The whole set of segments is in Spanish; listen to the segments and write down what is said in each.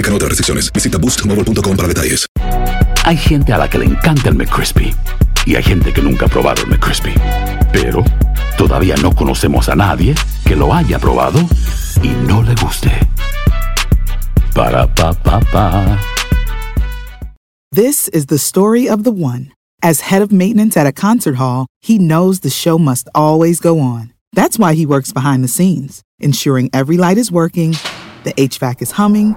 Aplican otras restricciones. Visita boostmobile.com para detalles. Hay gente a la que le encanta el McCrispy y hay gente que nunca ha probado el McCrispy. Pero todavía no conocemos a nadie que lo haya probado y no le guste. Para pa pa pa. This is the story of the one. As head of maintenance at a concert hall, he knows the show must always go on. That's why he works behind the scenes, ensuring every light is working, the HVAC is humming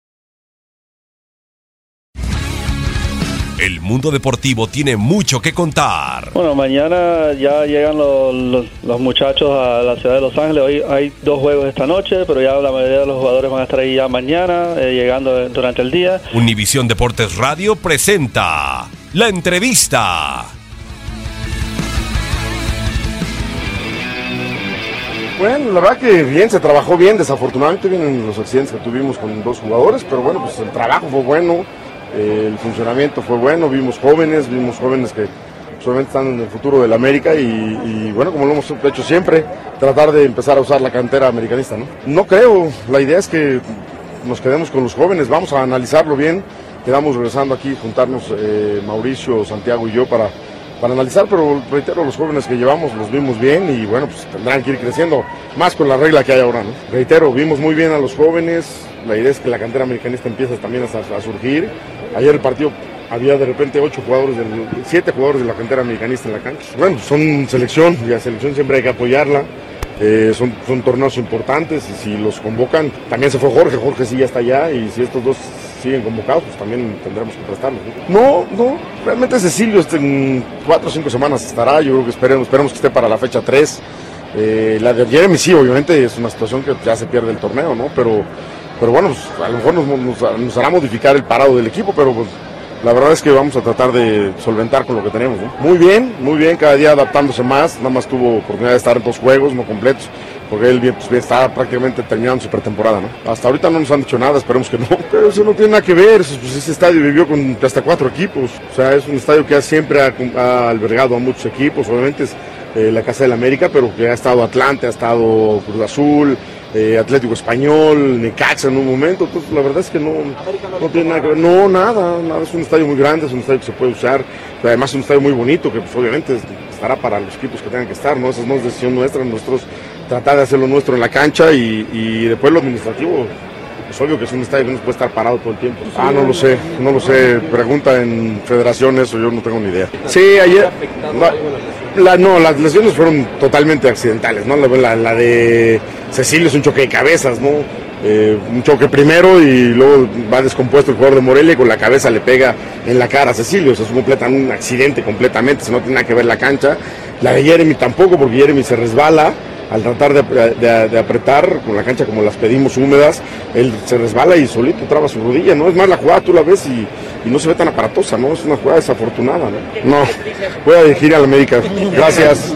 El mundo deportivo tiene mucho que contar. Bueno, mañana ya llegan los, los, los, muchachos a la ciudad de Los Ángeles. Hoy hay dos juegos esta noche, pero ya la mayoría de los jugadores van a estar ahí ya mañana, eh, llegando durante el día. Univisión Deportes Radio presenta la entrevista. Bueno, la verdad que bien, se trabajó bien, desafortunadamente vienen los accidentes que tuvimos con dos jugadores, pero bueno, pues el trabajo fue bueno, el funcionamiento fue bueno, vimos jóvenes, vimos jóvenes que solamente están en el futuro del América y, bueno, como lo hemos hecho siempre, tratar de empezar a usar la cantera americanista. No, no creo, la idea es que nos quedemos con los jóvenes, vamos a analizarlo bien, quedamos regresando aquí, juntarnos eh, Mauricio, Santiago y yo para, para analizar, pero reitero, los jóvenes que llevamos los vimos bien y bueno, pues tendrán que ir creciendo más con la regla que hay ahora. ¿no? Reitero, vimos muy bien a los jóvenes, la idea es que la cantera americanista empiece también a surgir. Ayer el partido había de repente ocho jugadores, del, siete jugadores de la cantera americanista en la cancha. Bueno, son selección, y la selección siempre hay que apoyarla. Eh, son, torneos importantes y si los convocan, también se fue Jorge, Jorge sí ya está allá y si estos dos siguen convocados, pues también tendremos que prestarlos. No, no, no realmente Cecilio este, en cuatro o cinco semanas estará, yo creo que esperemos, esperemos que esté para la fecha 3. Eh, la de Jeremy sí, obviamente es una situación que ya se pierde el torneo, ¿no? Pero, pero bueno, pues, a lo mejor nos, hará modificar el parado del equipo, pero pues la verdad es que vamos a tratar de solventar con lo que tenemos. Muy bien, muy bien, cada día adaptándose más, nada más tuvo oportunidad de estar en dos juegos, no completos, porque él pues, está prácticamente terminando su pretemporada. ¿no? Hasta ahorita no nos han dicho nada, esperemos que no, pero eso no tiene nada que ver, pues, ese estadio vivió con hasta cuatro equipos, o sea, es un estadio que siempre ha, ha albergado a muchos equipos, obviamente es eh, la Casa del América, pero que ha estado Atlante, ha estado Cruz Azul, eh, Atlético Español, Necaxa en un momento, entonces la verdad es que no, no tiene nada que ver, no, nada, nada, es un estadio muy grande, es un estadio que se puede usar, además es un estadio muy bonito que pues obviamente estará para los equipos que tengan que estar, ¿no? Esa no es decisión nuestra, nosotros tratar de hacer lo nuestro en la cancha y, y después lo administrativo, es obvio que es un estadio que no puede estar parado todo el tiempo. Ah, no lo sé, no lo sé, pregunta en federación eso, yo no tengo ni idea. Sí, ayer... La, no, las lesiones fueron totalmente accidentales, ¿no? La, la, de Cecilio es un choque de cabezas, ¿no? Eh, un choque primero y luego va descompuesto el jugador de Morelia y con la cabeza le pega en la cara a Cecilio. O sea, es un, un accidente completamente, eso no tiene nada que ver la cancha. La de Jeremy tampoco, porque Jeremy se resbala al tratar de, de, de, apretar con la cancha como las pedimos húmedas, él se resbala y solito traba su rodilla, ¿no? Es más, la jugada tú la ves y, y no se ve tan aparatosa, ¿no? Es una jugada desafortunada, ¿no? No, voy a dirigir a la América. Gracias.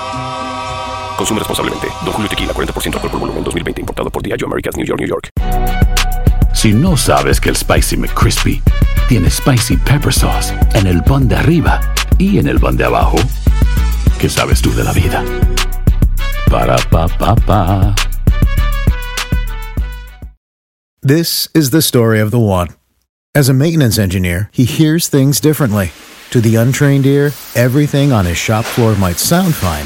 Consume responsablemente. Don Julio Tequila, 40% alcohol por volumen, 2020. Importado por Diageo Americas, New York, New York. Si no sabes que el Spicy McCrispy tiene Spicy Pepper Sauce en el pan de arriba y en el pan de abajo, ¿qué sabes tú de la vida? Para, pa, pa, pa. This is the story of the one. As a maintenance engineer, he hears things differently. To the untrained ear, everything on his shop floor might sound fine,